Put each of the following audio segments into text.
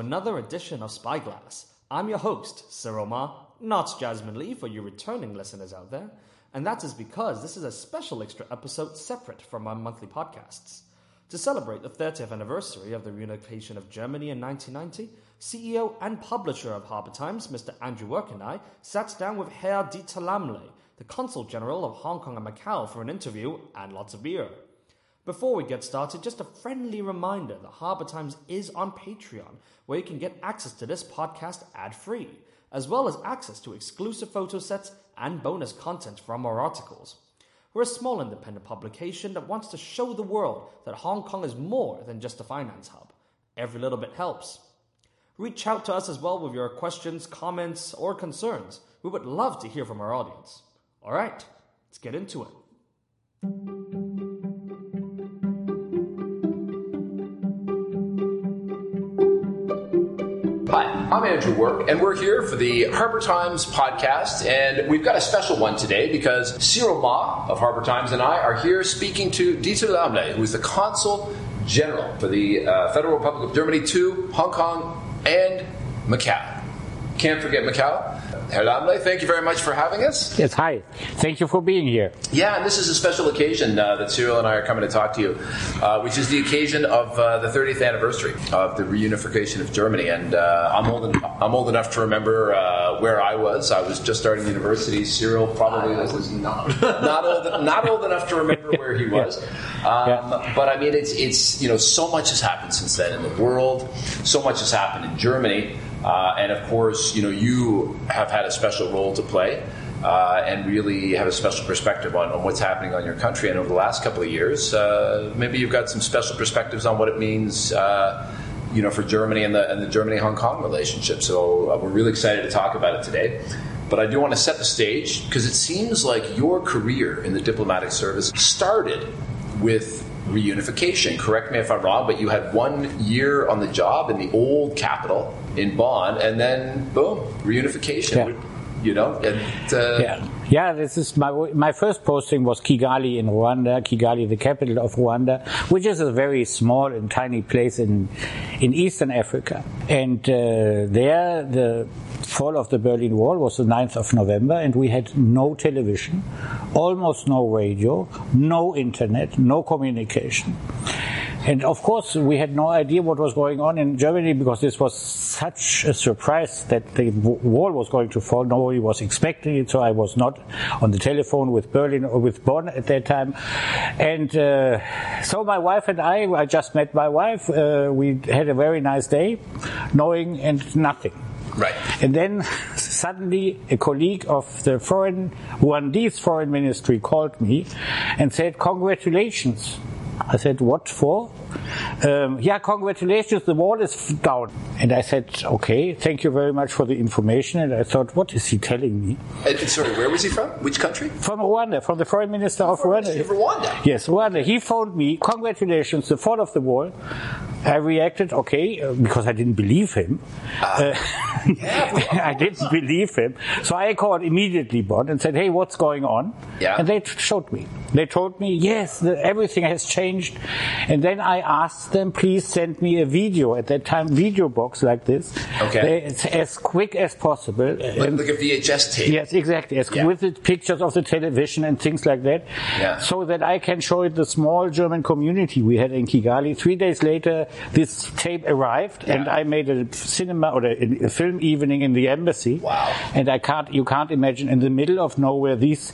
another edition of Spyglass. I'm your host, Cyril Ma, not Jasmine Lee for you returning listeners out there, and that is because this is a special extra episode separate from our monthly podcasts. To celebrate the 30th anniversary of the reunification of Germany in 1990, CEO and publisher of Harbour Times, Mr. Andrew Work and I sat down with Herr Dieter Lamle, the Consul General of Hong Kong and Macau, for an interview and lots of beer. Before we get started, just a friendly reminder that Harbour Times is on Patreon, where you can get access to this podcast ad free, as well as access to exclusive photo sets and bonus content from our articles. We're a small independent publication that wants to show the world that Hong Kong is more than just a finance hub. Every little bit helps. Reach out to us as well with your questions, comments, or concerns. We would love to hear from our audience. All right, let's get into it. I'm Andrew Work, and we're here for the Harbour Times podcast. And we've got a special one today because Cyril Ma of Harbour Times and I are here speaking to Dieter Lamle, who is the Consul General for the uh, Federal Republic of Germany to Hong Kong and Macau. Can't forget Macau. Herr Lamle, thank you very much for having us. Yes, hi. Thank you for being here. Yeah, and this is a special occasion uh, that Cyril and I are coming to talk to you, uh, which is the occasion of uh, the 30th anniversary of the reunification of Germany. And uh, I'm old. En- I'm old enough to remember uh, where I was. I was just starting university. Cyril probably was not not old not old enough to remember where he was. Um, But I mean, it's it's you know so much has happened since then in the world. So much has happened in Germany. Uh, and of course, you know, you have had a special role to play uh, and really have a special perspective on, on, what's happening on your country. And over the last couple of years, uh, maybe you've got some special perspectives on what it means, uh, you know, for Germany and the, and the Germany-Hong Kong relationship. So uh, we're really excited to talk about it today. But I do want to set the stage because it seems like your career in the diplomatic service started with reunification. Correct me if I'm wrong, but you had one year on the job in the old capital in Bonn, and then boom, reunification. Yeah. You know, and uh, Yeah, yeah. This is my my first posting was Kigali in Rwanda. Kigali, the capital of Rwanda, which is a very small and tiny place in in Eastern Africa. And uh, there, the fall of the Berlin Wall was the 9th of November, and we had no television, almost no radio, no internet, no communication. And of course, we had no idea what was going on in Germany because this was such a surprise that the wall was going to fall. Nobody was expecting it, so I was not on the telephone with Berlin or with Bonn at that time. And uh, so my wife and I, I just met my wife. Uh, we had a very nice day, knowing and nothing. Right. And then suddenly a colleague of the foreign, Rwandese foreign ministry called me and said, congratulations. I said, what for? Um, yeah, congratulations, the wall is down. And I said, okay, thank you very much for the information. And I thought, what is he telling me? And, sorry, where was he from? Which country? From Rwanda, from the foreign minister of Rwanda. Ministry of Rwanda. Yes, Rwanda. He phoned me, congratulations, the fall of the wall. I reacted, okay, uh, because I didn't believe him. Uh, I didn't believe him. So I called immediately Bonn and said, hey, what's going on? Yeah. And they t- showed me. They told me, yes, the, everything has changed. And then I asked them, please send me a video. At that time, video box like this. Okay. They, it's as quick as possible. Like, like a VHS tape. Yes, exactly. As Yeah. With the pictures of the television and things like that. Yeah. So that I can show it the small German community we had in Kigali. Three days later, this tape arrived and I made a cinema or a, a film evening in the embassy. Wow. And I can't, you can't imagine in the middle of nowhere these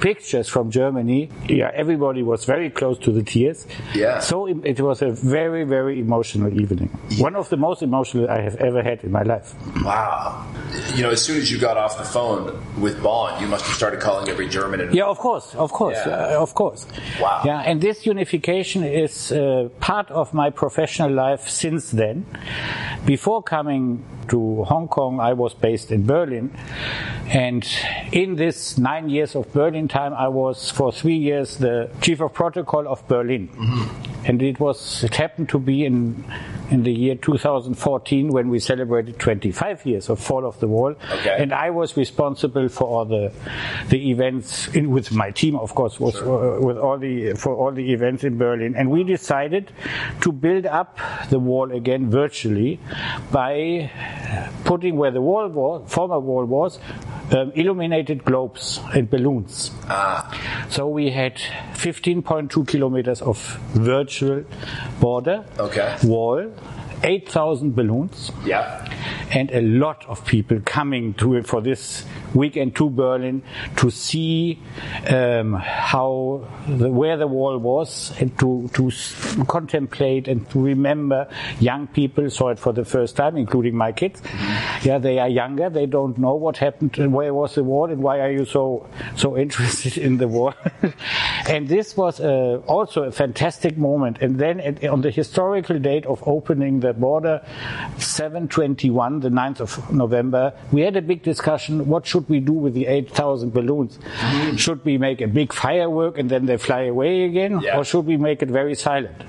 pictures from Germany. Yeah, everybody was very close to the tears. Yeah. So it, it was a very, very emotional evening. One of the most emotional I have ever had in my life. Wow. You know, as soon as you got off the phone with Bonn, you must have started calling every German. And Yeah, of course, of course, Yeah. uh, of course. Wow. Yeah, and this unification is uh, part of my professional life since then. Before coming to Hong Kong, I was based in Berlin, and in this nine years of Berlin time, I was for three years the chief of protocol of Berlin. and it was it happened to be in in the year 2014 when we celebrated 25 years of fall of the wall. Okay. And I was responsible for all the the events in, with my team, of course, was uh, with all the for all the events in Berlin. And we decided to build up the wall again virtually by putting where the wall was, former wall was, um, illuminated globes and balloons. So we had 15.2 kilometers of virtual border Okay. wall, 8,000 balloons Yeah. and a lot of people coming to for this weekend to Berlin to see um, how the, where the wall was and to to contemplate and to remember. Young people saw it for the first time, including my kids. Yeah, they are younger. They don't know what happened and where was the wall and why are you so so interested in the wall. and this was uh, also a fantastic moment. And then at, on the historical date of opening the border, 721, the 9th of November, we had a big discussion. What should we do with the 8,000 balloons? Mm-hmm. Should we make a big firework and then they fly away again? Yeah. Or should we make it very silent?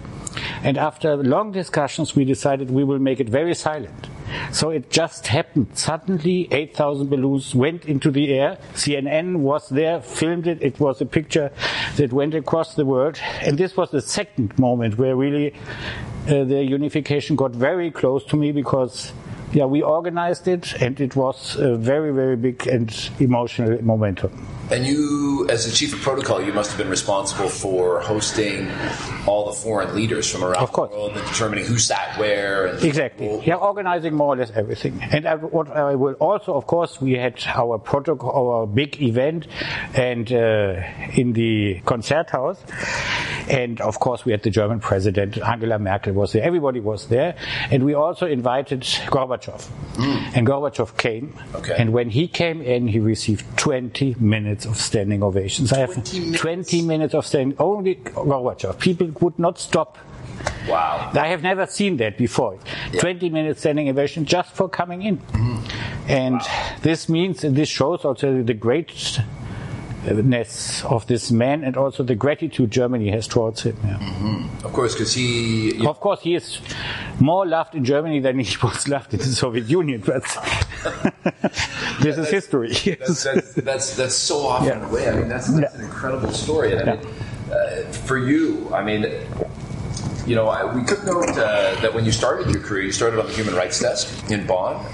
And after long discussions, we decided we will make it very silent. So it just happened. Suddenly, 8,000 balloons went into the air. CNN was there, filmed it. It was a picture that went across the world. And this was the second moment where really Uh, the unification got very close to me because yeah, we organized it and it was a very, very big and emotional momentum. And you, as the chief of protocol, you must have been responsible for hosting all the foreign leaders from around the world and determining who sat where. And Exactly. Yeah, organizing more or less everything. And I, what I will also, of course, we had our protocol, our big event, and uh, in the Konzerthaus, and of course we had the German president, Angela Merkel was there. Everybody was there, and we also invited Gorbachev, and Gorbachev came. Okay. And when he came in, he received 20 minutes of standing ovations. I have 20 minutes? 20 minutes of standing. Only Gorbachev. People would not stop. Wow. I have never seen that before. 20 minutes standing ovation just for coming in. Mm-hmm. And this means, and this shows also the greatness of this man and also the gratitude Germany has towards him. yeah. Mm-hmm. Of course, because he. Of course, he is more loved in Germany than he was loved in the Soviet Union, but this is history. That's, that's, that's, that's so often Yeah. the way. I mean, that's, that's Yeah. an incredible story. And I mean, uh, for you, I mean, you know, I, we took note uh, that when you started your career, you started on the human rights desk in Bonn.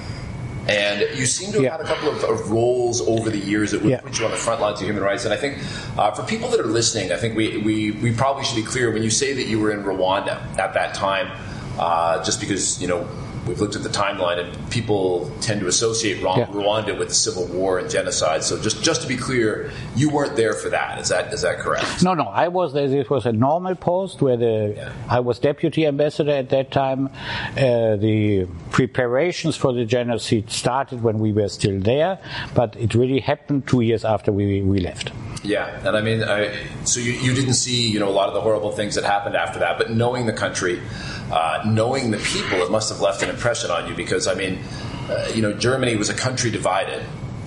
And you seem to have Yeah. had a couple of, of roles over the years that would Yeah. put you on the front lines of human rights. And I think uh, for people that are listening, I think we, we, we probably should be clear when you say that you were in Rwanda at that time, uh, just because, you know, we've looked at the timeline and people tend to associate Yeah. Rwanda with the civil war and genocide. So just, just to be clear, you weren't there for that. Is that, is that correct? No, no, I was there. This was a normal post where the Yeah. I was deputy ambassador at that time. Uh, the preparations for the genocide started when we were still there, but it really happened two years after we, we left. Yeah, and I mean, I, so you, you didn't see, you know, a lot of the horrible things that happened after that, but knowing the country, uh, knowing the people, it must have left an impression on you because, I mean, uh, you know, Germany was a country divided.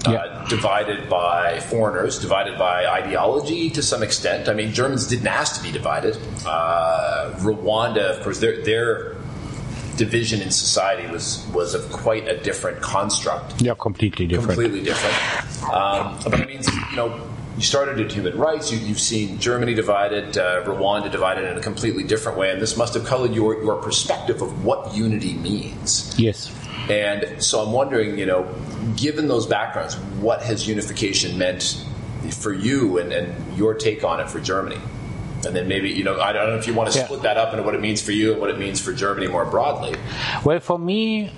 Uh, Yeah. divided by foreigners, divided by ideology to some extent. I mean, Germans didn't ask to be divided. Uh, Rwanda, of course, their their division in society was was of quite a different construct Yeah, completely different. completely different. Um, but it means you know you started at human rights. You, you've seen Germany divided, uh, Rwanda divided in a completely different way, and this must have colored your your perspective of what unity means. Yes. And so I'm wondering, you know, given those backgrounds, what has unification meant for you and, and your take on it for Germany? And then maybe, you know, I don't know if you want to Yeah. split that up into what it means for you and what it means for Germany more broadly. Well, for me,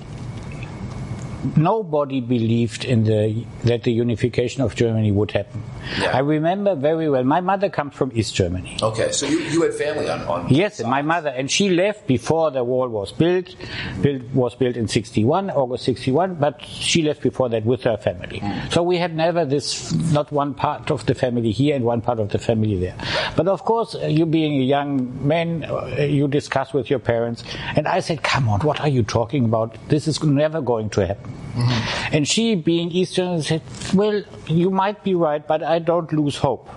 nobody believed in the that the unification of Germany would happen. Yeah. I remember very well. My mother comes from East Germany. Okay, so you, you had family on, on Yes, my mother, and she left before the wall was built. Built was built in '61, August '61, but she left before that with her family. So we had never this, not one part of the family here and one part of the family there. But of course, uh, you being a young man, uh, you discuss with your parents, and I said, "Come on, what are you talking about? This is never going to happen." And she, being Eastern, said, "Well, you might be right, but I don't lose hope."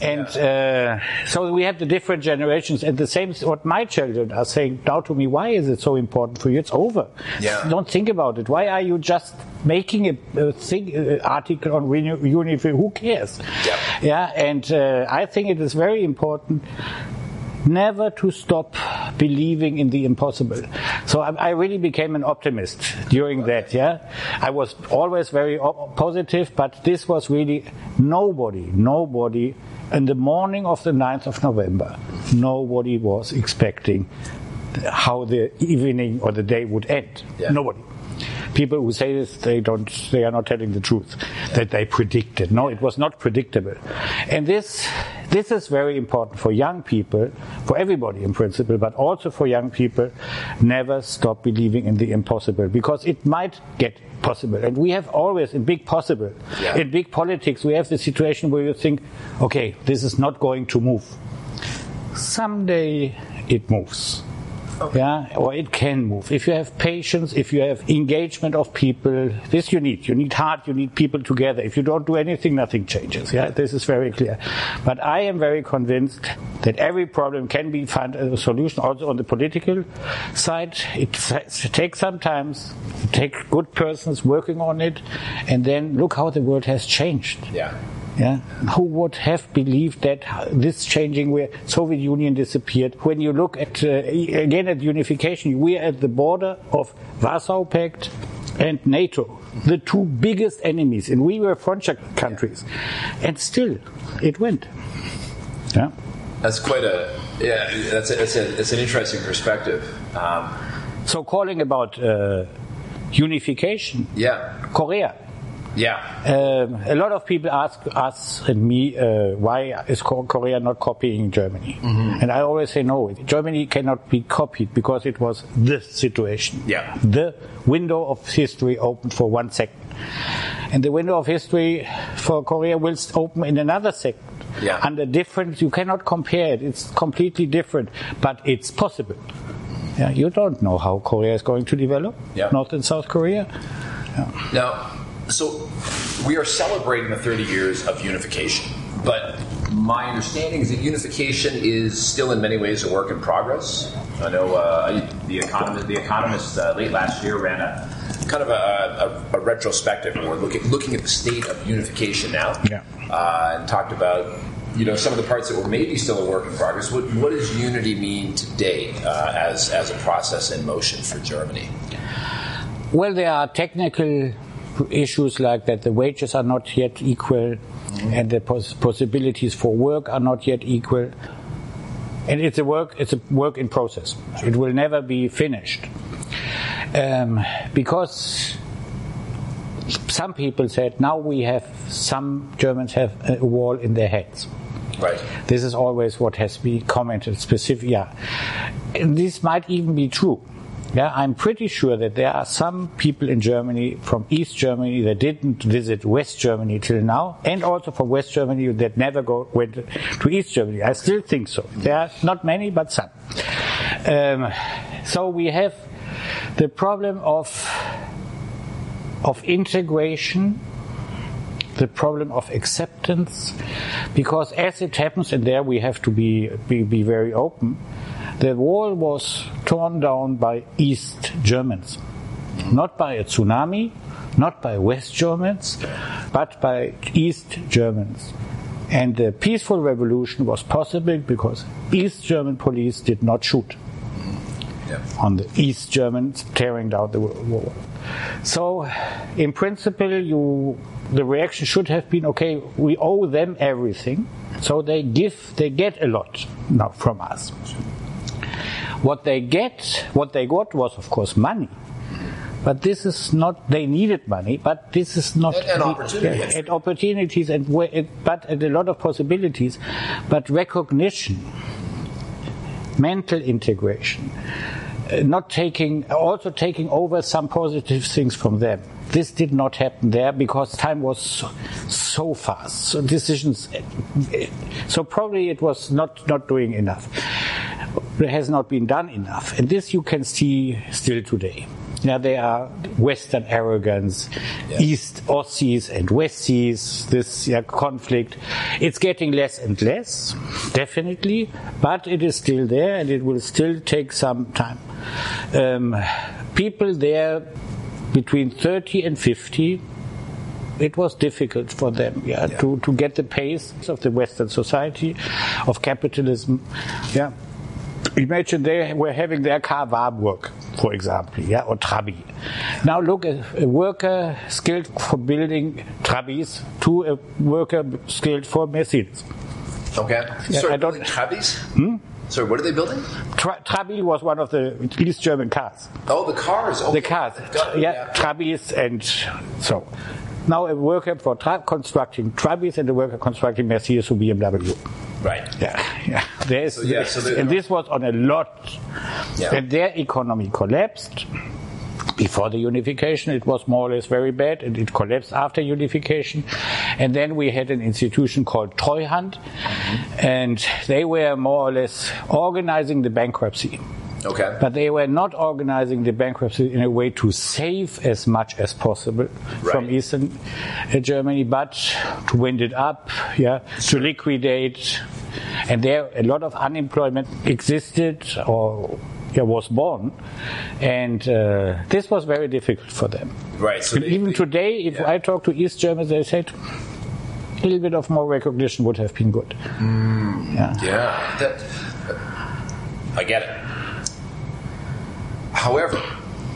And uh, so we have the different generations, and the same what my children are saying now to me. Why is it so important for you? It's over. Yeah. Don't think about it. Why are you just making a, a thing, uh, article on Unifi? Who cares? Yeah. Yeah. And uh, I think it is very important never to stop believing in the impossible. So I, I really became an optimist during that. Yeah, I was always very op- positive, but this was really nobody, nobody. In the morning of the 9th of November, nobody was expecting how the evening or the day would end. Yeah. Nobody people who say this, they don't, they are not telling the truth that they predicted. No, it was not predictable. And this, this is very important for young people, for everybody in principle, but also for young people. Never stop believing in the impossible because it might get possible. And we have always in big possible, Yeah. in big politics, we have the situation where you think, okay, this is not going to move. Someday it moves. Yeah, or it can move. If you have patience, if you have engagement of people, this you need. You need heart, you need people together. If you don't do anything, nothing changes. Yeah, this is very clear. But I am very convinced that every problem can be found a solution also on the political side. It, takes some time. It takes good persons working on it. And then look how the world has changed. Yeah. Yeah, who would have believed that this changing where Soviet Union disappeared? When you look at uh, again at unification, we are at the border of Warsaw Pact and NATO, the two biggest enemies, and we were frontier countries, and still it went. Yeah. That's quite a yeah. That's a, it's a, it's an interesting perspective. Um, So calling about uh, unification, yeah. Korea. Yeah. Um, a lot of people ask us and me uh, why is Korea not copying Germany, and I always say no. Germany cannot be copied because it was the situation. Yeah. The window of history opened for one second, and the window of history for Korea will open in another second. Yeah. Under different, you cannot compare it. It's completely different, but it's possible. Yeah, you don't know how Korea is going to develop. Yeah. North and South Korea. Yeah. Now, so we are celebrating the 30 years of unification, but my understanding is that unification is still in many ways a work in progress. I know uh, the economist, the economist uh, late last year ran a kind of a, a, a retrospective or looking looking at the state of unification now, Yeah. uh, and talked about you know some of the parts that were maybe still a work in progress. What, what does unity mean today uh, as as a process in motion for Germany? Well, there are technical issues like that the wages are not yet equal and the pos- possibilities for work are not yet equal. And it's a work, it's a work in process. It will never be finished. Um, because some people said now we have, some Germans have a wall in their heads. Right. This is always what has been commented specific. Yeah, and this might even be true. Yeah, I'm pretty sure that there are some people in Germany from East Germany that didn't visit West Germany till now, and also from West Germany that never go went to East Germany. I still think so. There are not many, but some. Um, so we have the problem of of integration the problem of acceptance because as it happens and there we have to be, be, be very open the wall was torn down by east germans not by a tsunami not by west germans but by east germans and the peaceful revolution was possible because east german police did not shoot Yeah. on the East Germans tearing down the wall. So, in principle, you the reaction should have been okay. We owe them everything, so they give, they get a lot now from us. What they get, what they got was, of course, money. But this is not. They needed money, but this is not. And- and opportunity. Yeah, and opportunities, and but and a lot of possibilities, but recognition mental integration, uh, not taking, also taking over some positive things from them. This did not happen there because time was so, fast. So decisions, so probably it was not, not doing enough. It has not been done enough. And this you can see still today. Now they are Western arrogance, yeah. East Aussies and Westies, this yeah, conflict. It's getting less and less, definitely, but it is still there and it will still take some time. Um, people there between 30 and 50 it was difficult for them yeah, yeah, to to get the pace of the western society of capitalism yeah imagine they were having their car Wartburg, for example, yeah, or Trabi. Now look, a, a worker skilled for building Trabis to a worker skilled for Mercedes. Okay. Yeah, Sorry, I don't, Trabis? Hmm? So what are they building? Tra- Trabi was one of the East German cars. Oh, the cars. The cars. Yeah, yeah, Trabis and so. Now a worker for tra- constructing Trabis and a worker constructing Mercedes or BMW. Right. Yeah. yeah. There's, so, yeah, so and this was on a lot. Yeah. And their economy collapsed. Before the unification, it was more or less very bad, and it collapsed after unification. And then we had an institution called Treuhand, and they were more or less organizing the bankruptcy. Okay. But they were not organizing the bankruptcy in a way to save as much as possible right. from Eastern Germany, but to wind it up, yeah, to liquidate. And there, a lot of unemployment existed or yeah, was born, and uh, this was very difficult for them. Right. So they, even they, today, if yeah. I talk to East Germans, they said a little bit of more recognition would have been good. Mm, yeah. Yeah. That, I get it. However,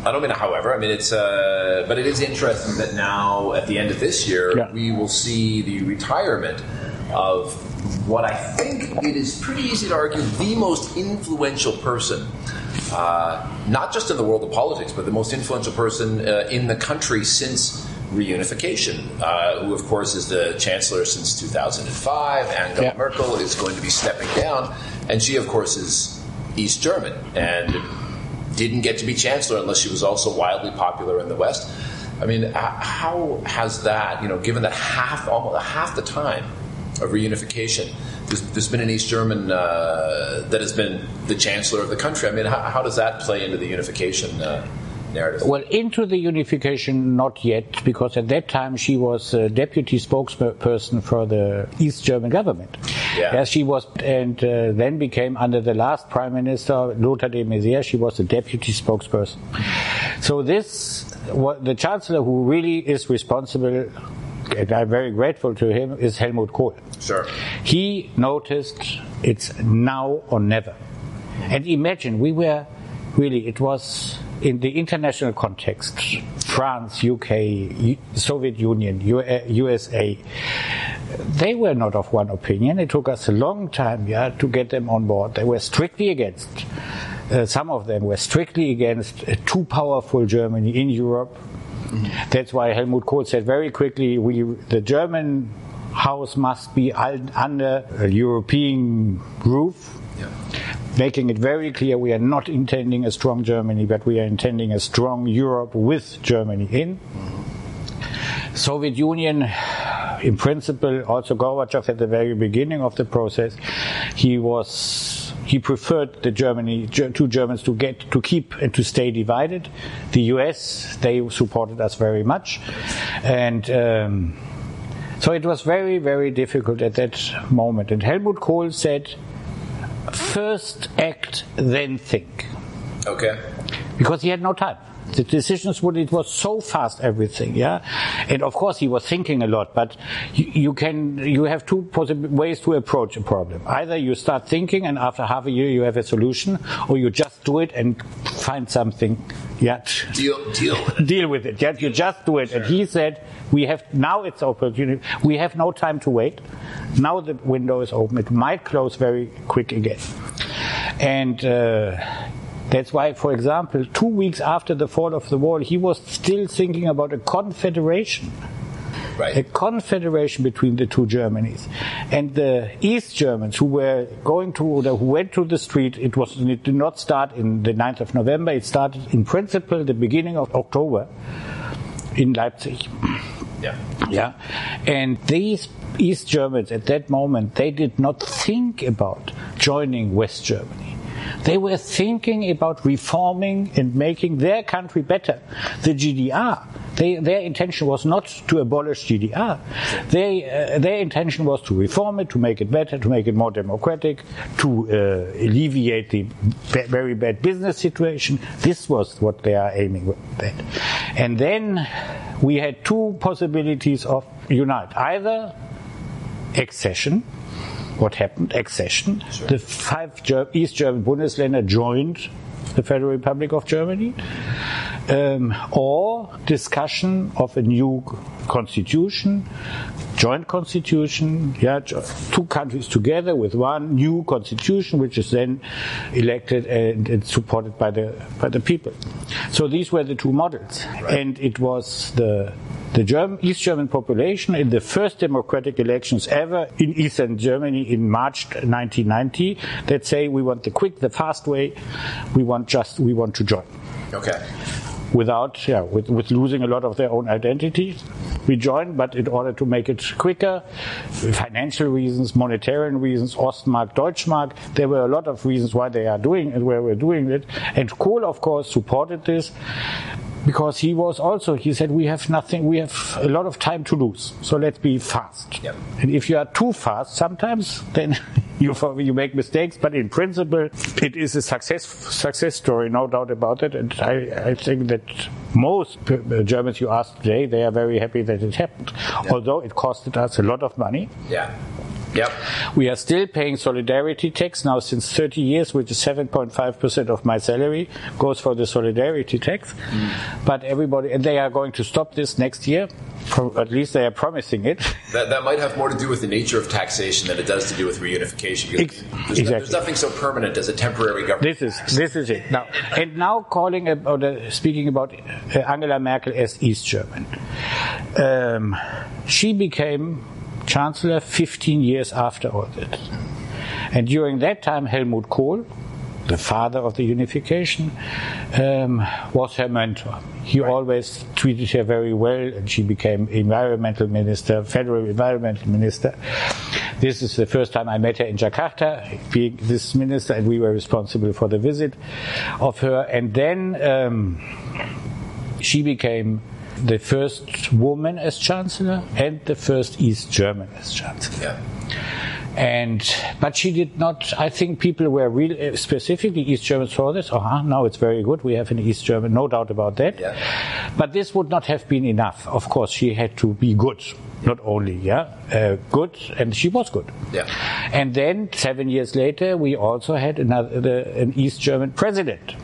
I don't mean a however. I mean it's, uh, but it is interesting that now at the end of this year yeah. we will see the retirement of what I think it is pretty easy to argue the most influential person, uh, not just in the world of politics, but the most influential person uh, in the country since reunification, uh, who of course is the chancellor since 2005. Angela yeah. Merkel is going to be stepping down, and she of course is East German and didn't get to be chancellor unless she was also wildly popular in the West. I mean, how has that, you know, given that half, almost half the time of reunification, there's, there's been an East German uh, that has been the chancellor of the country. I mean, how, how does that play into the unification? Uh, narrative? Well, into the unification, not yet, because at that time she was a deputy spokesperson for the East German government. Yeah. Yes, she was, and uh, then became under the last prime minister, Lothar de Maizière, she was the deputy spokesperson. So this, what, the chancellor who really is responsible and I'm very grateful to him, is Helmut Kohl. Sure. He noticed it's now or never. And imagine, we were really, it was in the international context, France, UK, Soviet Union, USA, they were not of one opinion. It took us a long time, yeah, to get them on board. They were strictly against. Uh, some of them were strictly against a too powerful Germany in Europe. Mm-hmm. That's why Helmut Kohl said very quickly, we, the German house must be under a European roof. Yeah making it very clear we are not intending a strong Germany, but we are intending a strong Europe with Germany in. Soviet Union, in principle, also Gorbachev at the very beginning of the process, he was he preferred the Germany two Germans to get to keep and to stay divided. The U.S. they supported us very much, and. Um, so it was very, very difficult at that moment. And Helmut Kohl said, first act, then think. Okay. Because he had no time. The decisions would, it was so fast, everything, yeah? And of course he was thinking a lot, but you, you can, you have two possible ways to approach a problem. Either you start thinking and after half a year you have a solution, or you just do it and find something, yeah. Deal, deal with it. Deal with it, yeah? You just do it. Sure. And he said, we have, now it's opportunity. We have no time to wait. Now the window is open. It might close very quick again. And, uh, that's why, for example, two weeks after the fall of the wall, he was still thinking about a confederation. Right. A confederation between the two Germanys. And the East Germans who were going to, who went to the street, it was, it did not start in the 9th of November, it started in principle the beginning of October in Leipzig. Yeah. Yeah. And these East Germans at that moment, they did not think about joining West Germany. They were thinking about reforming and making their country better. The GDR. They, their intention was not to abolish GDR. They, uh, their intention was to reform it, to make it better, to make it more democratic, to uh, alleviate the very bad business situation. This was what they are aiming at. And then we had two possibilities of unite. Either accession, what happened, accession. Sure. The five East German Bundesländer joined the Federal Republic of Germany, um, or discussion of a new constitution, joint constitution, yeah, two countries together with one new constitution, which is then elected and, and supported by the by the people. So these were the two models, right. and it was the the German, East German population in the first democratic elections ever in Eastern Germany in March 1990 that say we want the quick, the fast way, we want just, we want to join. Okay. Without, yeah, with, with losing a lot of their own identity, we joined, but in order to make it quicker, financial reasons, monetary reasons, Ostmark, Deutschmark, there were a lot of reasons why they are doing it, where we're doing it. And Kohl, of course, supported this because he was also he said we have nothing we have a lot of time to lose so let's be fast. Yep. and if you are too fast sometimes then you you make mistakes but in principle it is a success success story no doubt about it. And i i think that most germans you ask today they are very happy that it happened. Yep. although it costed us a lot of money. Yeah Yep. We are still paying solidarity tax now since 30 years, which is 7.5% of my salary goes for the solidarity tax. Mm. But everybody, and they are going to stop this next year. At least they are promising it. That, that might have more to do with the nature of taxation than it does to do with reunification. There's, exactly. no, there's nothing so permanent as a temporary government. This is this is it now. And now calling about uh, speaking about Angela Merkel as East German, um, she became chancellor 15 years after all that. And during that time, Helmut Kohl, the father of the unification, um, was her mentor. He right. always treated her very well, and she became environmental minister, federal environmental minister. This is the first time I met her in Jakarta, being this minister, and we were responsible for the visit of her. And then um, she became the first woman as chancellor and the first East German as chancellor. Yeah. And but she did not. I think people were real, specifically East Germans for this. Oh, uh-huh, now it's very good. We have an East German, no doubt about that. Yeah. But this would not have been enough. Of course, she had to be good, not only yeah, uh, good, and she was good. Yeah. And then seven years later, we also had another an East German president.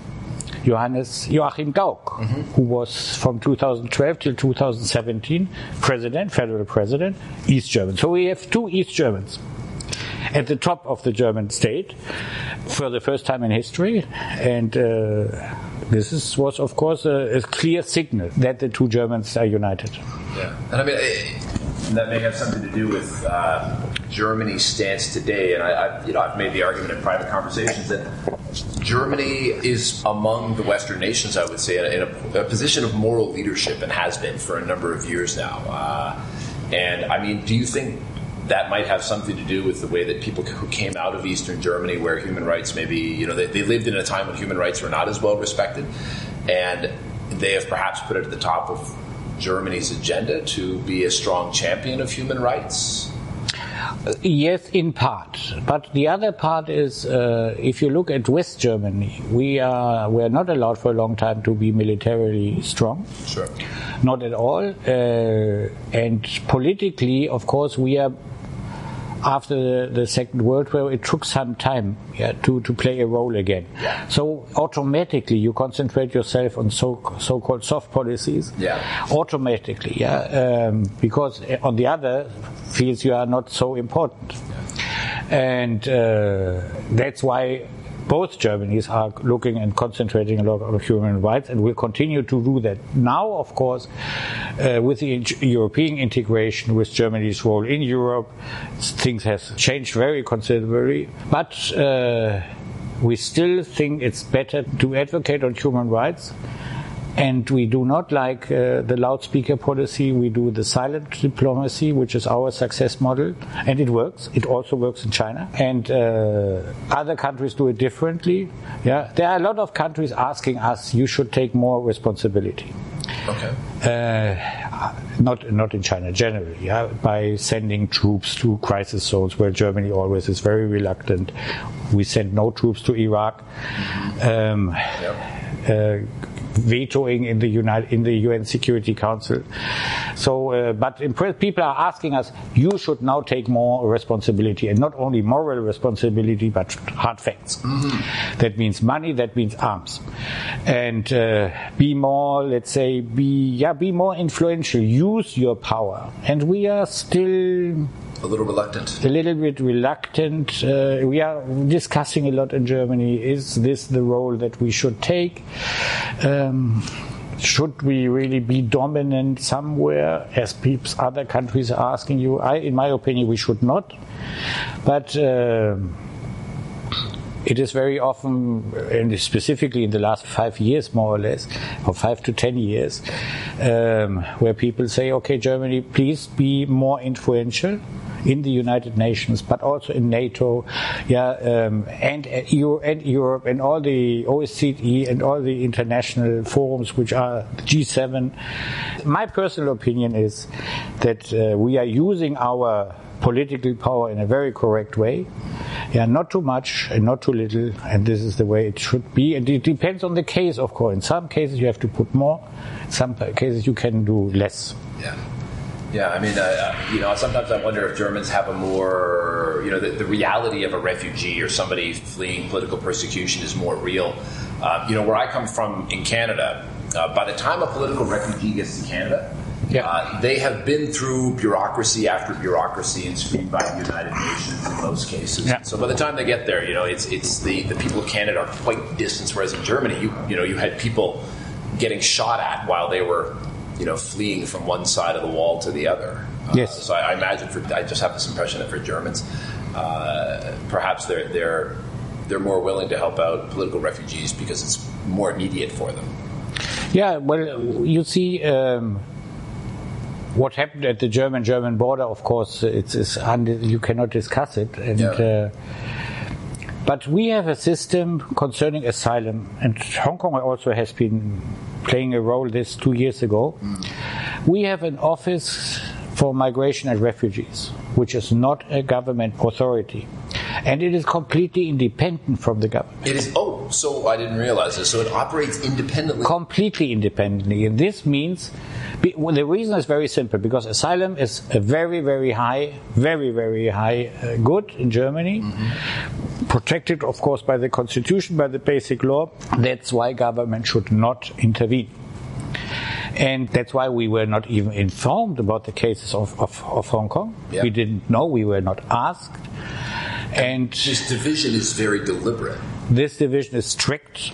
Johannes Joachim Gauck, mm-hmm. who was from 2012 till 2017 president, federal president, East German. So we have two East Germans at the top of the German state for the first time in history, and uh, this is, was, of course, a, a, clear signal that the two Germans are united. Yeah, and I mean. that may have something to do with uh, Germany's stance today, and I, you know, I've made the argument in private conversations that Germany is among the Western nations, I would say, in a, a, position of moral leadership and has been for a number of years now. Uh, and I mean, do you think that might have something to do with the way that people who came out of Eastern Germany, where human rights maybe, you know, they, they lived in a time when human rights were not as well respected, and they have perhaps put it at the top of Germany's agenda to be a strong champion of human rights? Yes, in part. But the other part is, uh, if you look at West Germany, we are we are not allowed for a long time to be militarily strong. Sure. Not at all. Uh, and politically, of course, we are after the, the, Second World War, it took some time yeah, to, to play a role again. Yeah. So automatically you concentrate yourself on so so called soft policies. Yeah. Automatically, yeah, um, because on the other fields you are not so important, and uh, that's why both Germanys are looking and concentrating a lot on human rights and will continue to do that. Now, of course, uh, with the European integration, with Germany's role in Europe, things have changed very considerably. But uh, we still think it's better to advocate on human rights and we do not like uh, the loudspeaker policy. We do the silent diplomacy, which is our success model, and it works. It also works in China, and uh, other countries do it differently. Yeah, there are a lot of countries asking us, "You should take more responsibility." Okay. Uh, not not in China generally, yeah, by sending troops to crisis zones where Germany always is very reluctant. We send no troops to Iraq. Um, Yep. Vetoing in the United in the UN Security Council. So, uh, but people are asking us, you should now take more responsibility, and not only moral responsibility, but hard facts. That means money. That means arms, and uh, be more, let's say, be yeah, be more influential. Use your power, and we are still A little reluctant. a little bit reluctant. Uh, we are discussing a lot in Germany. Is this the role that we should take? Um, should we really be dominant somewhere, as peeps, other countries are asking you? I, in my opinion, we should not. But uh, it is very often, and specifically in the last five years, more or less, or five to ten years, um, where people say, "Okay, Germany, please be more influential." In the United Nations, but also in NATO, yeah, um, and, uh, and Europe, and all the OSCE and all the international forums, which are G7. My personal opinion is that uh, we are using our political power in a very correct way. Yeah, not too much and not too little, and this is the way it should be. And it depends on the case, of course. In some cases, you have to put more. In some cases, you can do less. Yeah. Yeah, I mean, uh, uh, you know, sometimes I wonder if Germans have a more, you know, the, the reality of a refugee or somebody fleeing political persecution is more real. Uh, you know, where I come from in Canada, uh, by the time a political refugee gets to Canada, Yeah. uh, they have been through bureaucracy after bureaucracy and screened by the United Nations in most cases. Yeah. So by the time they get there, you know, it's it's the, the people of Canada are quite distant. Whereas in Germany, you you know, you had people getting shot at while they were, you know, fleeing from one side of the wall to the other. Uh, Yes. so I, I imagine for I just have this impression that for Germans, uh, perhaps they're they're they're more willing to help out political refugees because it's more immediate for them. Yeah, well, you see, um, what happened at the German-German border. Of course, it's, it's you cannot discuss it. And Yeah. uh, but we have a system concerning asylum, and Hong Kong also has been playing a role this two years ago. We have an office for migration and refugees, which is not a government authority, and it is completely independent from the government. It is oh, so I didn't realize this. So it operates independently. completely independently. And this means well, the reason is very simple because asylum is a very, very high, very, very high uh, good in Germany. Protected, of course, by the constitution, by the basic law. That's why government should not intervene. And that's why we were not even informed about the cases of, of, of Hong Kong. Yeah. We didn't know, we were not asked. And this division is very deliberate. this division is strict.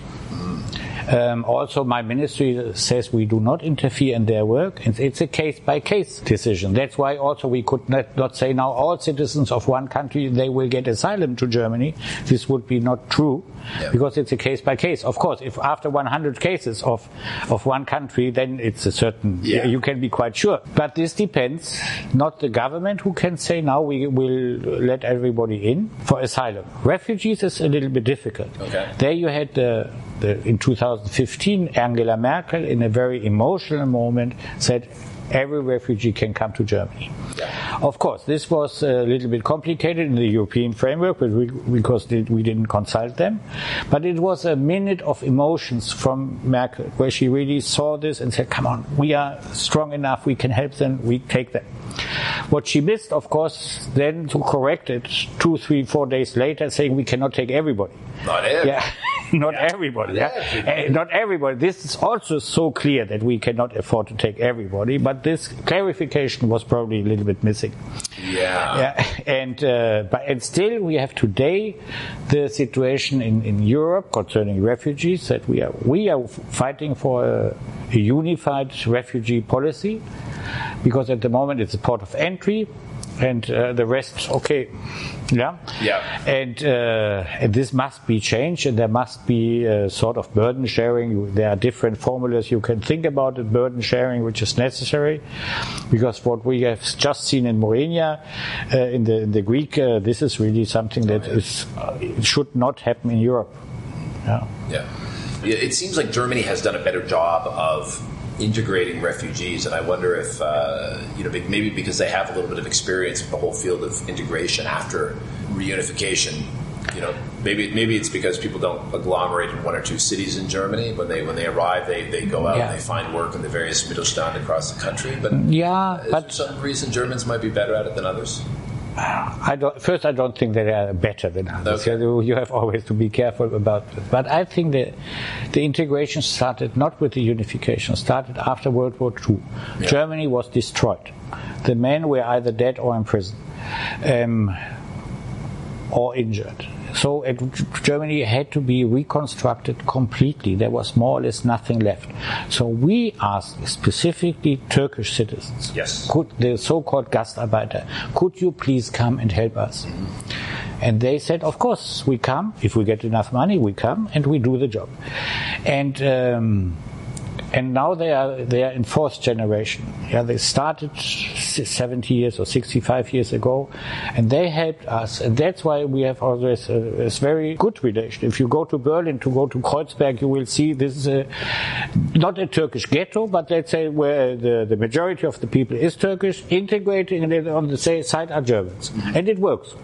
Um, also, my ministry says we do not interfere in their work, and it's a case by case decision. That's why also we could not, not say now all citizens of one country they will get asylum to Germany. This would be not true Yeah. because it's a case by case. Of course, if after 100 cases of of one country, then it's a certain Yeah. you can be quite sure. But this depends. Not the government who can say now we will let everybody in for asylum. Refugees is a little bit difficult. Okay. There you had the, the in 2015 Angela Merkel in a very emotional moment said every refugee can come to Germany. Of course, this was a little bit complicated in the European framework but we, because we didn't consult them. But it was a minute of emotions from Merkel where she really saw this and said, come on, we are strong enough, we can help them, we take them. What she missed, of course, then to correct it two, three, four days later, saying we cannot take everybody. Not every- Yeah, not everybody. Yeah, everybody. Uh, not everybody. This is also so clear that we cannot afford to take everybody. But this clarification was probably a little bit missing. Yeah. Yeah, and uh, but and still we have today the situation in, in Europe concerning refugees that we are we are fighting for a, a unified refugee policy because at the moment it's a port of entry. And uh, the rest okay. Yeah. Yeah. And, uh, and this must be changed, and there must be a sort of burden sharing. There are different formulas you can think about it, burden sharing, which is necessary, because what we have just seen in Moria, uh, in the in the Greek, uh, this is really something that is uh, should not happen in Europe. Yeah. Yeah, It seems like Germany has done a better job of integrating refugees, and I wonder if uh, you know maybe because they have a little bit of experience with the whole field of integration after reunification. You know, maybe maybe it's because people don't agglomerate in one or two cities in Germany. When they when they arrive, they, they go out Yeah. and they find work in the various Mittelstand across the country. But Yeah, but some reason Germans might be better at it than others? I don't, first, I don't think they are better than others. Okay. You, you have always to be careful about it. But I think the, the integration started not with the unification, started after World War II. Germany was destroyed. The men were either dead or in prison. Um, or injured. So it, Germany had to be reconstructed completely. There was more or less nothing left. So we asked specifically Turkish citizens, Yes. could the so-called Gastarbeiter, could you please come and help us? And they said, of course, we come. If we get enough money, we come and we do the job. And um, and now they are they are in fourth generation. Yeah, they started 70 years or 65 years ago, and they helped us, and that's why we have always uh, a, a very good relation. If you go to Berlin, to go to Kreuzberg, you will see this is a, not a Turkish ghetto, but let's say where the, the majority of the people is Turkish, integrating, and on the same side are Germans, and it works.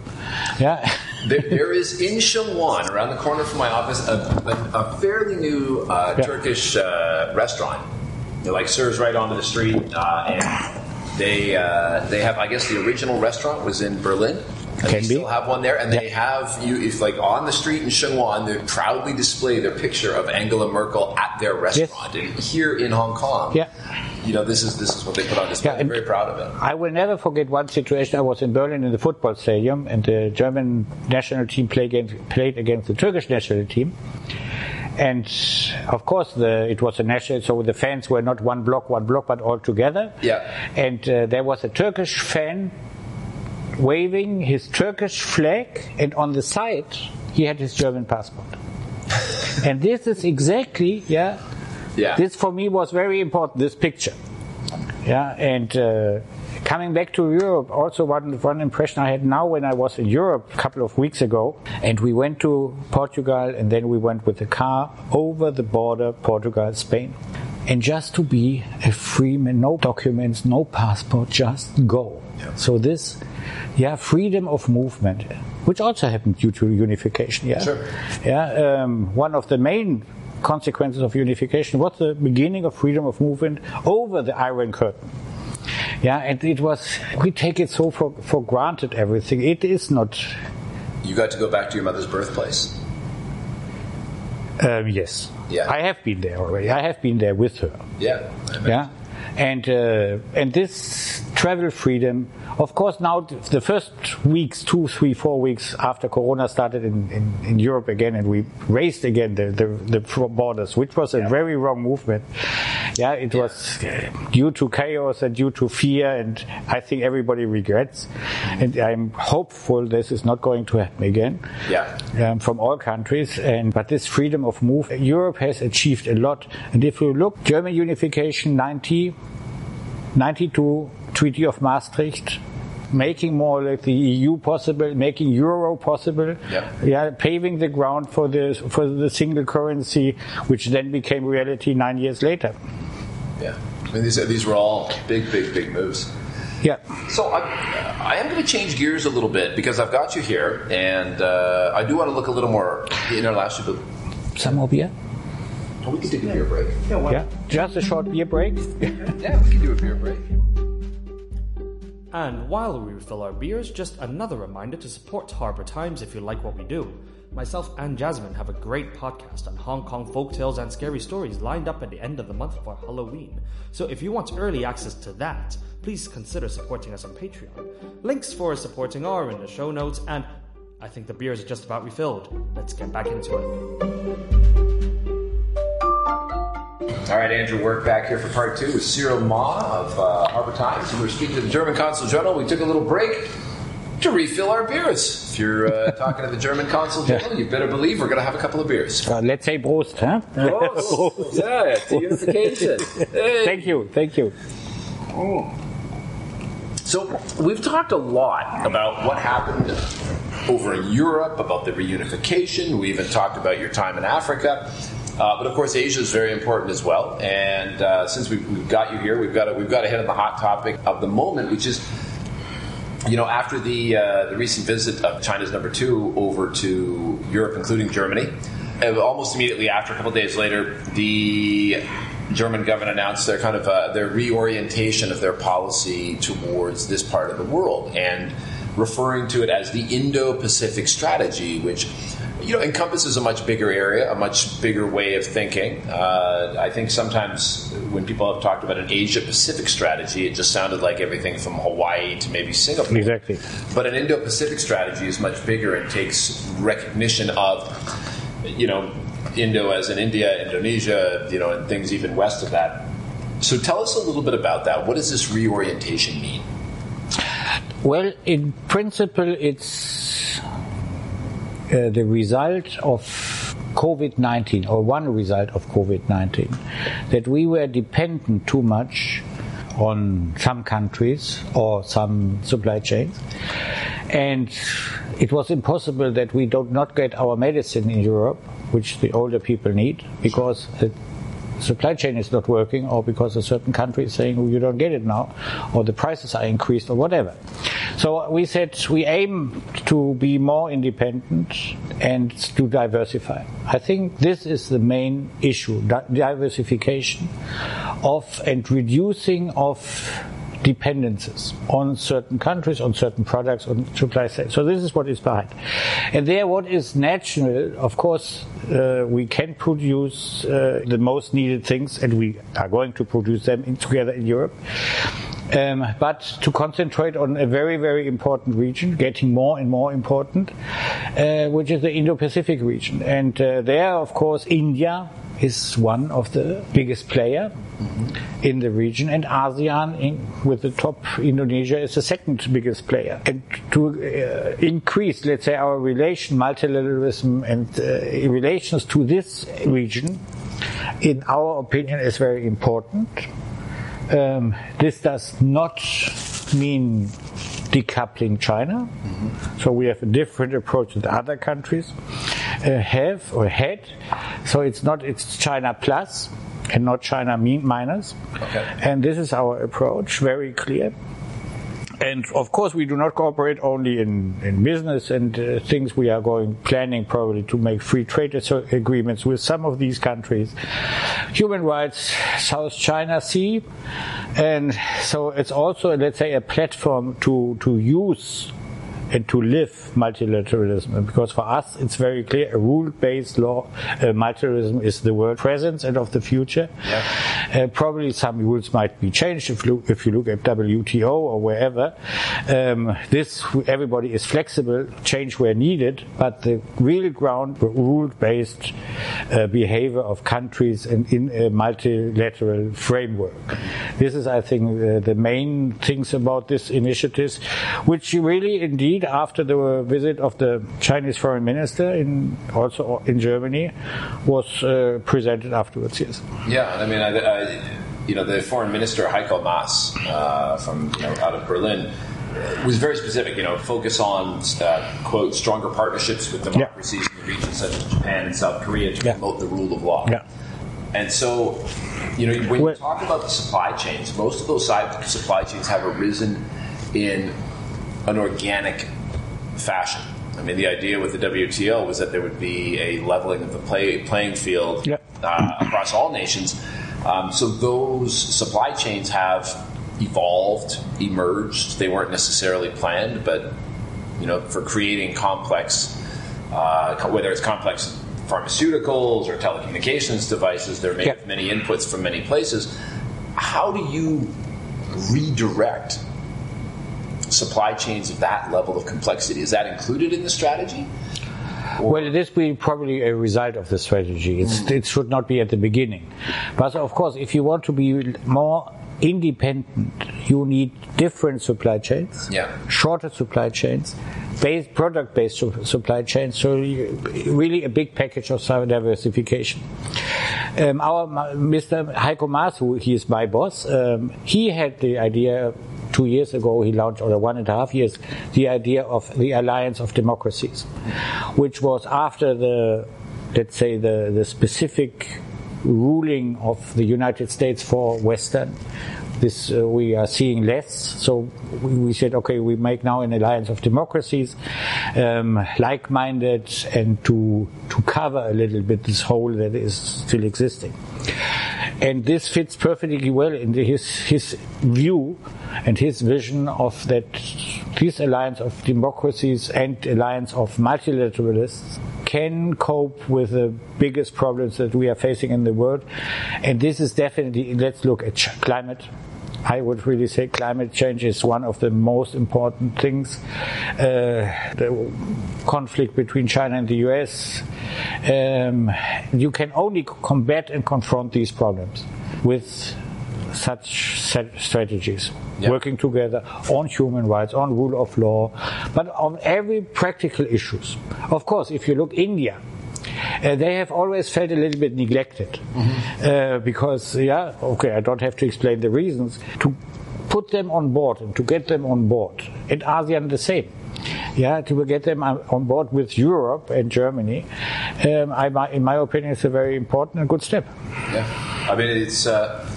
Yeah. There, there is in Sheung Wan, around the corner from my office, a, a, a fairly new uh, Yeah. Turkish uh, restaurant. It like serves right onto the street, uh, and they uh, they have. I guess the original restaurant was in Berlin. And Can they be. still have one there, and they have you if like on the street in Shenzhen, they proudly display their picture of Angela Merkel at their restaurant. And here in Hong Kong, Yeah. You know this is this is what they put on display. Yeah, They're and- very proud of it. I will never forget one situation. I was in Berlin in the football stadium, and the German national team played against, played against the Turkish national team. And of course, the, it was a national, so the fans were not one block, one block, but all together. Yeah. And uh, there was a Turkish fan waving his Turkish flag, and on the side he had his German passport. and this is exactly, yeah, Yeah. this for me was very important. This picture. Yeah, and uh, coming back to Europe, also one one impression I had now when I was in Europe a couple of weeks ago, and we went to Portugal, and then we went with the car over the border, Portugal, Spain, and just to be a free man, no documents, no passport, just go. So this, yeah, freedom of movement, which also happened due to unification. Yeah, Sure. yeah. Um, one of the main consequences of unification was the beginning of freedom of movement over the Iron Curtain. Yeah, and it was, we take it so for, for granted everything. It is not, You got to go back to your mother's birthplace. um, yes. Yeah. I have been there already. I have been there with her. Yeah. Yeah. And, uh, and this travel freedom, of course, now the first weeks, two, three, four weeks after Corona started in, in, in Europe again, and we raised again the, the, the borders, which was a very wrong movement. Yeah, it was uh, due to chaos and due to fear, and I think everybody regrets. And I'm hopeful this is not going to happen again Yeah. um, from all countries. And but this freedom of move, Europe has achieved a lot. And if you look, German unification 90, 92 Treaty of Maastricht. Making more like the EU possible, making Euro possible, Yeah. yeah, paving the ground for the for the single currency, which then became reality nine years later. Yeah. I mean, these, these were all big, big, big moves. Yeah, So I, I am going to change gears a little bit because I've got you here, and uh, I do want to look a little more international. Some more beer. Oh, we can take a beer break. Yeah, just a short beer break. Yeah, we can do a beer break. And while we refill our beers, just another reminder to support Harbour Times if you like what we do. Myself and Jasmine have a great podcast on Hong Kong folktales and scary stories lined up at the end of the month for Halloween. So if you want early access to that, please consider supporting us on Patreon. Links for supporting are in the show notes, and I think the beers are just about refilled. Let's get back into it. All right, Andrew, we're back here for part two with Cyril Ma of uh, Harbour Times. We're speaking to the German Consul General. We took a little break to refill our beers. If you're uh, talking to the German Consul General, you better believe we're going to have a couple of beers. Uh, let's say Prost, huh? Prost. yeah, to unification. Hey. Thank you, thank you. So we've talked a lot about what happened over in Europe, about the reunification. We even talked about your time in Africa. Uh, but of course, Asia is very important as well. And uh, since we've, we've, got you here, we've got to, we've got to hit on the hot topic of the moment, which is, you know, after the uh, the recent visit of China's number two over to Europe, including Germany, uh, almost immediately after, a couple days later, the German government announced their kind of uh, their reorientation of their policy towards this part of the world and referring to it as the Indo-Pacific strategy, which you know encompasses a much bigger area, a much bigger way of thinking. Uh, I think sometimes when people have talked about an Asia-Pacific strategy, it just sounded like everything from Hawaii to maybe Singapore. Exactly. But an Indo-Pacific strategy is much bigger and takes recognition of you know Indo as in India, Indonesia, you know, and things even west of that. So tell us a little bit about that. What does this reorientation mean? Well, in principle, it's uh, the result of COVID 19, or one result of COVID 19, that we were dependent too much on some countries or some supply chains. And it was impossible that we do not get our medicine in Europe, which the older people need, because supply chain is not working, or because a certain country is saying, oh, you don't get it now, or the prices are increased, or whatever. So we said we aim to be more independent and to diversify. I think this is the main issue, diversification of and reducing of dependencies on certain countries, on certain products, on supply side. So this is what is behind. And there, what is natural, of course, uh, we can produce uh, the most needed things, and we are going to produce them in, together in Europe. Um, but to concentrate on a very, very important region, getting more and more important, uh, which is the Indo-Pacific region. And uh, there, of course, India is one of the biggest player in the region, and ASEAN, in, with the top Indonesia, is the second biggest player. And to uh, increase, let's say, our relation, multilateralism, and uh, relations to this region, in our opinion, is very important. Um, this does not mean decoupling China. Mm-hmm. So we have a different approach that other countries uh, have or had. So it's not it's China plus and not China minus. Okay. And this is our approach, very clear. And of course, we do not cooperate only in, in business and uh, things. We are going planning probably to make free trade agreements with some of these countries. Human rights, South China Sea, and so it's also let's say a platform to to use and to live multilateralism. Because for us, it's very clear a rule-based law, uh, multilateralism is the world presence and of the future. Yeah. Uh, probably some rules might be changed if, look, if you look at WTO or wherever. Um, this everybody is flexible, change where needed, but the real ground rule-based uh, behavior of countries and in a multilateral framework. This is, I think, uh, the main things about this initiative, which really indeed indeed, after the visit of the Chinese foreign minister in also in Germany, was uh, presented afterwards. Yes. Yeah, I mean, I, I, you know, the foreign minister Heiko Maas uh, from you know, out of Berlin was very specific. You know, focus on uh, quote stronger partnerships with democracies yeah. in the region such as Japan and South Korea to yeah. promote the rule of law. Yeah. And so, you know, when you talk about the supply chains, most of those supply chains have arisen in an organic fashion. I mean, the idea with the WTO was that there would be a leveling of the play, playing field yep. uh, across all nations. Um, so those supply chains have evolved, emerged. They weren't necessarily planned, but you know, for creating complex, uh, whether it's complex pharmaceuticals or telecommunications devices, they're made with many inputs from many places. How do you redirect supply chains of that level of complexity. Is that included in the strategy? Well, this will be probably a result of the strategy. Mm. It should not be at the beginning. But of course, if you want to be more independent, you need different supply chains, yeah. shorter supply chains, based, product-based supply chains. So really a big package of diversification. Um, our Mr. Heiko Maas, who he is my boss, um, he had the idea two years ago, he launched, or one and a half years, the idea of the Alliance of Democracies, which was after the, let's say, the, the specific ruling of the United States for Western. This uh, we are seeing less. So we, said, okay, we make now an alliance of democracies, um, like-minded, and to to cover a little bit this hole that is still existing. And this fits perfectly well into his his view and his vision of that this alliance of democracies and alliance of multilateralists can cope with the biggest problems that we are facing in the world. And this is definitely, let's look at climate. I would really say climate change is one of the most important things. Uh, the conflict between China and the US. Um, you can only combat and confront these problems with such strategies. Yep. Working together on human rights, on rule of law, but on every practical issues. Of course, if you look India, uh, they have always felt a little bit neglected mm-hmm. uh, because, yeah, okay, I don't have to explain the reasons. To put them on board and to get them on board, and ASEAN the same. Yeah, to get them on board with Europe and Germany, um, I, in my opinion, it's a very important and good step. Yeah, I mean, it's. Uh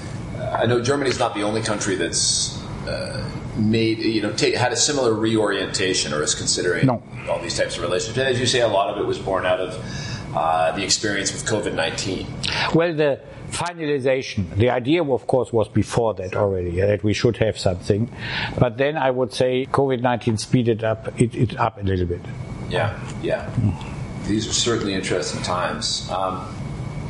I know Germany's not the only country that's uh, made you know take, had a similar reorientation or is considering no. all these types of relationships. And as you say, a lot of it was born out of uh, the experience with COVID nineteen. Well, the finalization. The idea, of course, was before that already that we should have something, but then I would say COVID nineteen speeded up it, it, up a little bit. Yeah, yeah. Mm. These are certainly interesting times. Um,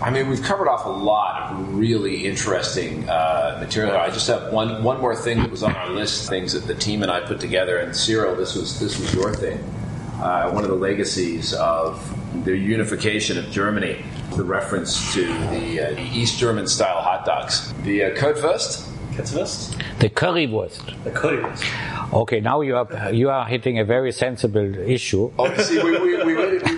I mean, we've covered off a lot of really interesting uh, material. I just have one one more thing that was on our list, things that the team and I put together. And Cyril, this was this was your thing. Uh, one of the legacies of the unification of Germany, the reference to the, uh, the East German style hot dogs, the uh, Currywurst. The currywurst. The currywurst. Okay, now you are you are hitting a very sensible issue. Oh, see, we, we, we, waited, we waited for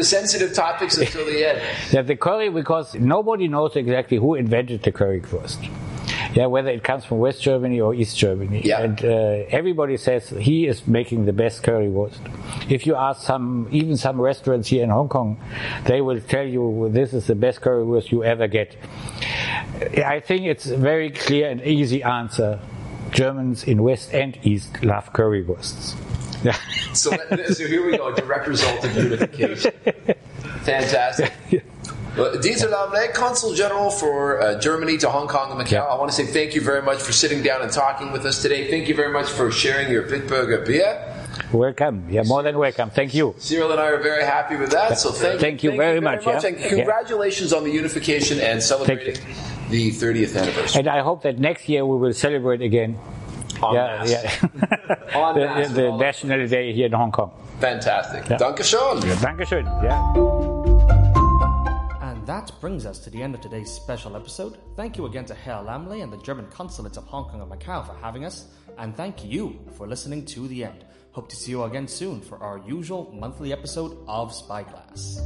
the sensitive topics until the end. yeah, the curry because nobody knows exactly who invented the currywurst. Yeah, whether it comes from West Germany or East Germany. Yeah. And uh, everybody says he is making the best currywurst. If you ask some, even some restaurants here in Hong Kong, they will tell you this is the best currywurst you ever get. I think it's a very clear and easy answer. Germans in West and East love currywursts. Yeah. so, so here we go, direct result of unification. Fantastic. Well, Dieter Lamle, Consul General for uh, Germany to Hong Kong and Macau. Yeah. I want to say thank you very much for sitting down and talking with us today. Thank you very much for sharing your Bitburger beer. Welcome. Yeah, more than welcome. Thank you. Cyril and I are very happy with that. So thank, thank you, thank very, you very much. much. Yeah. And congratulations yeah. on the unification and celebrating the 30th anniversary. And I hope that next year we will celebrate again. On yeah, yeah. on the, the National Day here in Hong Kong. Fantastic. Yeah. Dankeschön. Yeah, Dankeschön. Yeah. And that brings us to the end of today's special episode. Thank you again to Herr Lamle and the German consulates of Hong Kong and Macau for having us. And thank you for listening to the end. Hope to see you again soon for our usual monthly episode of Spyglass.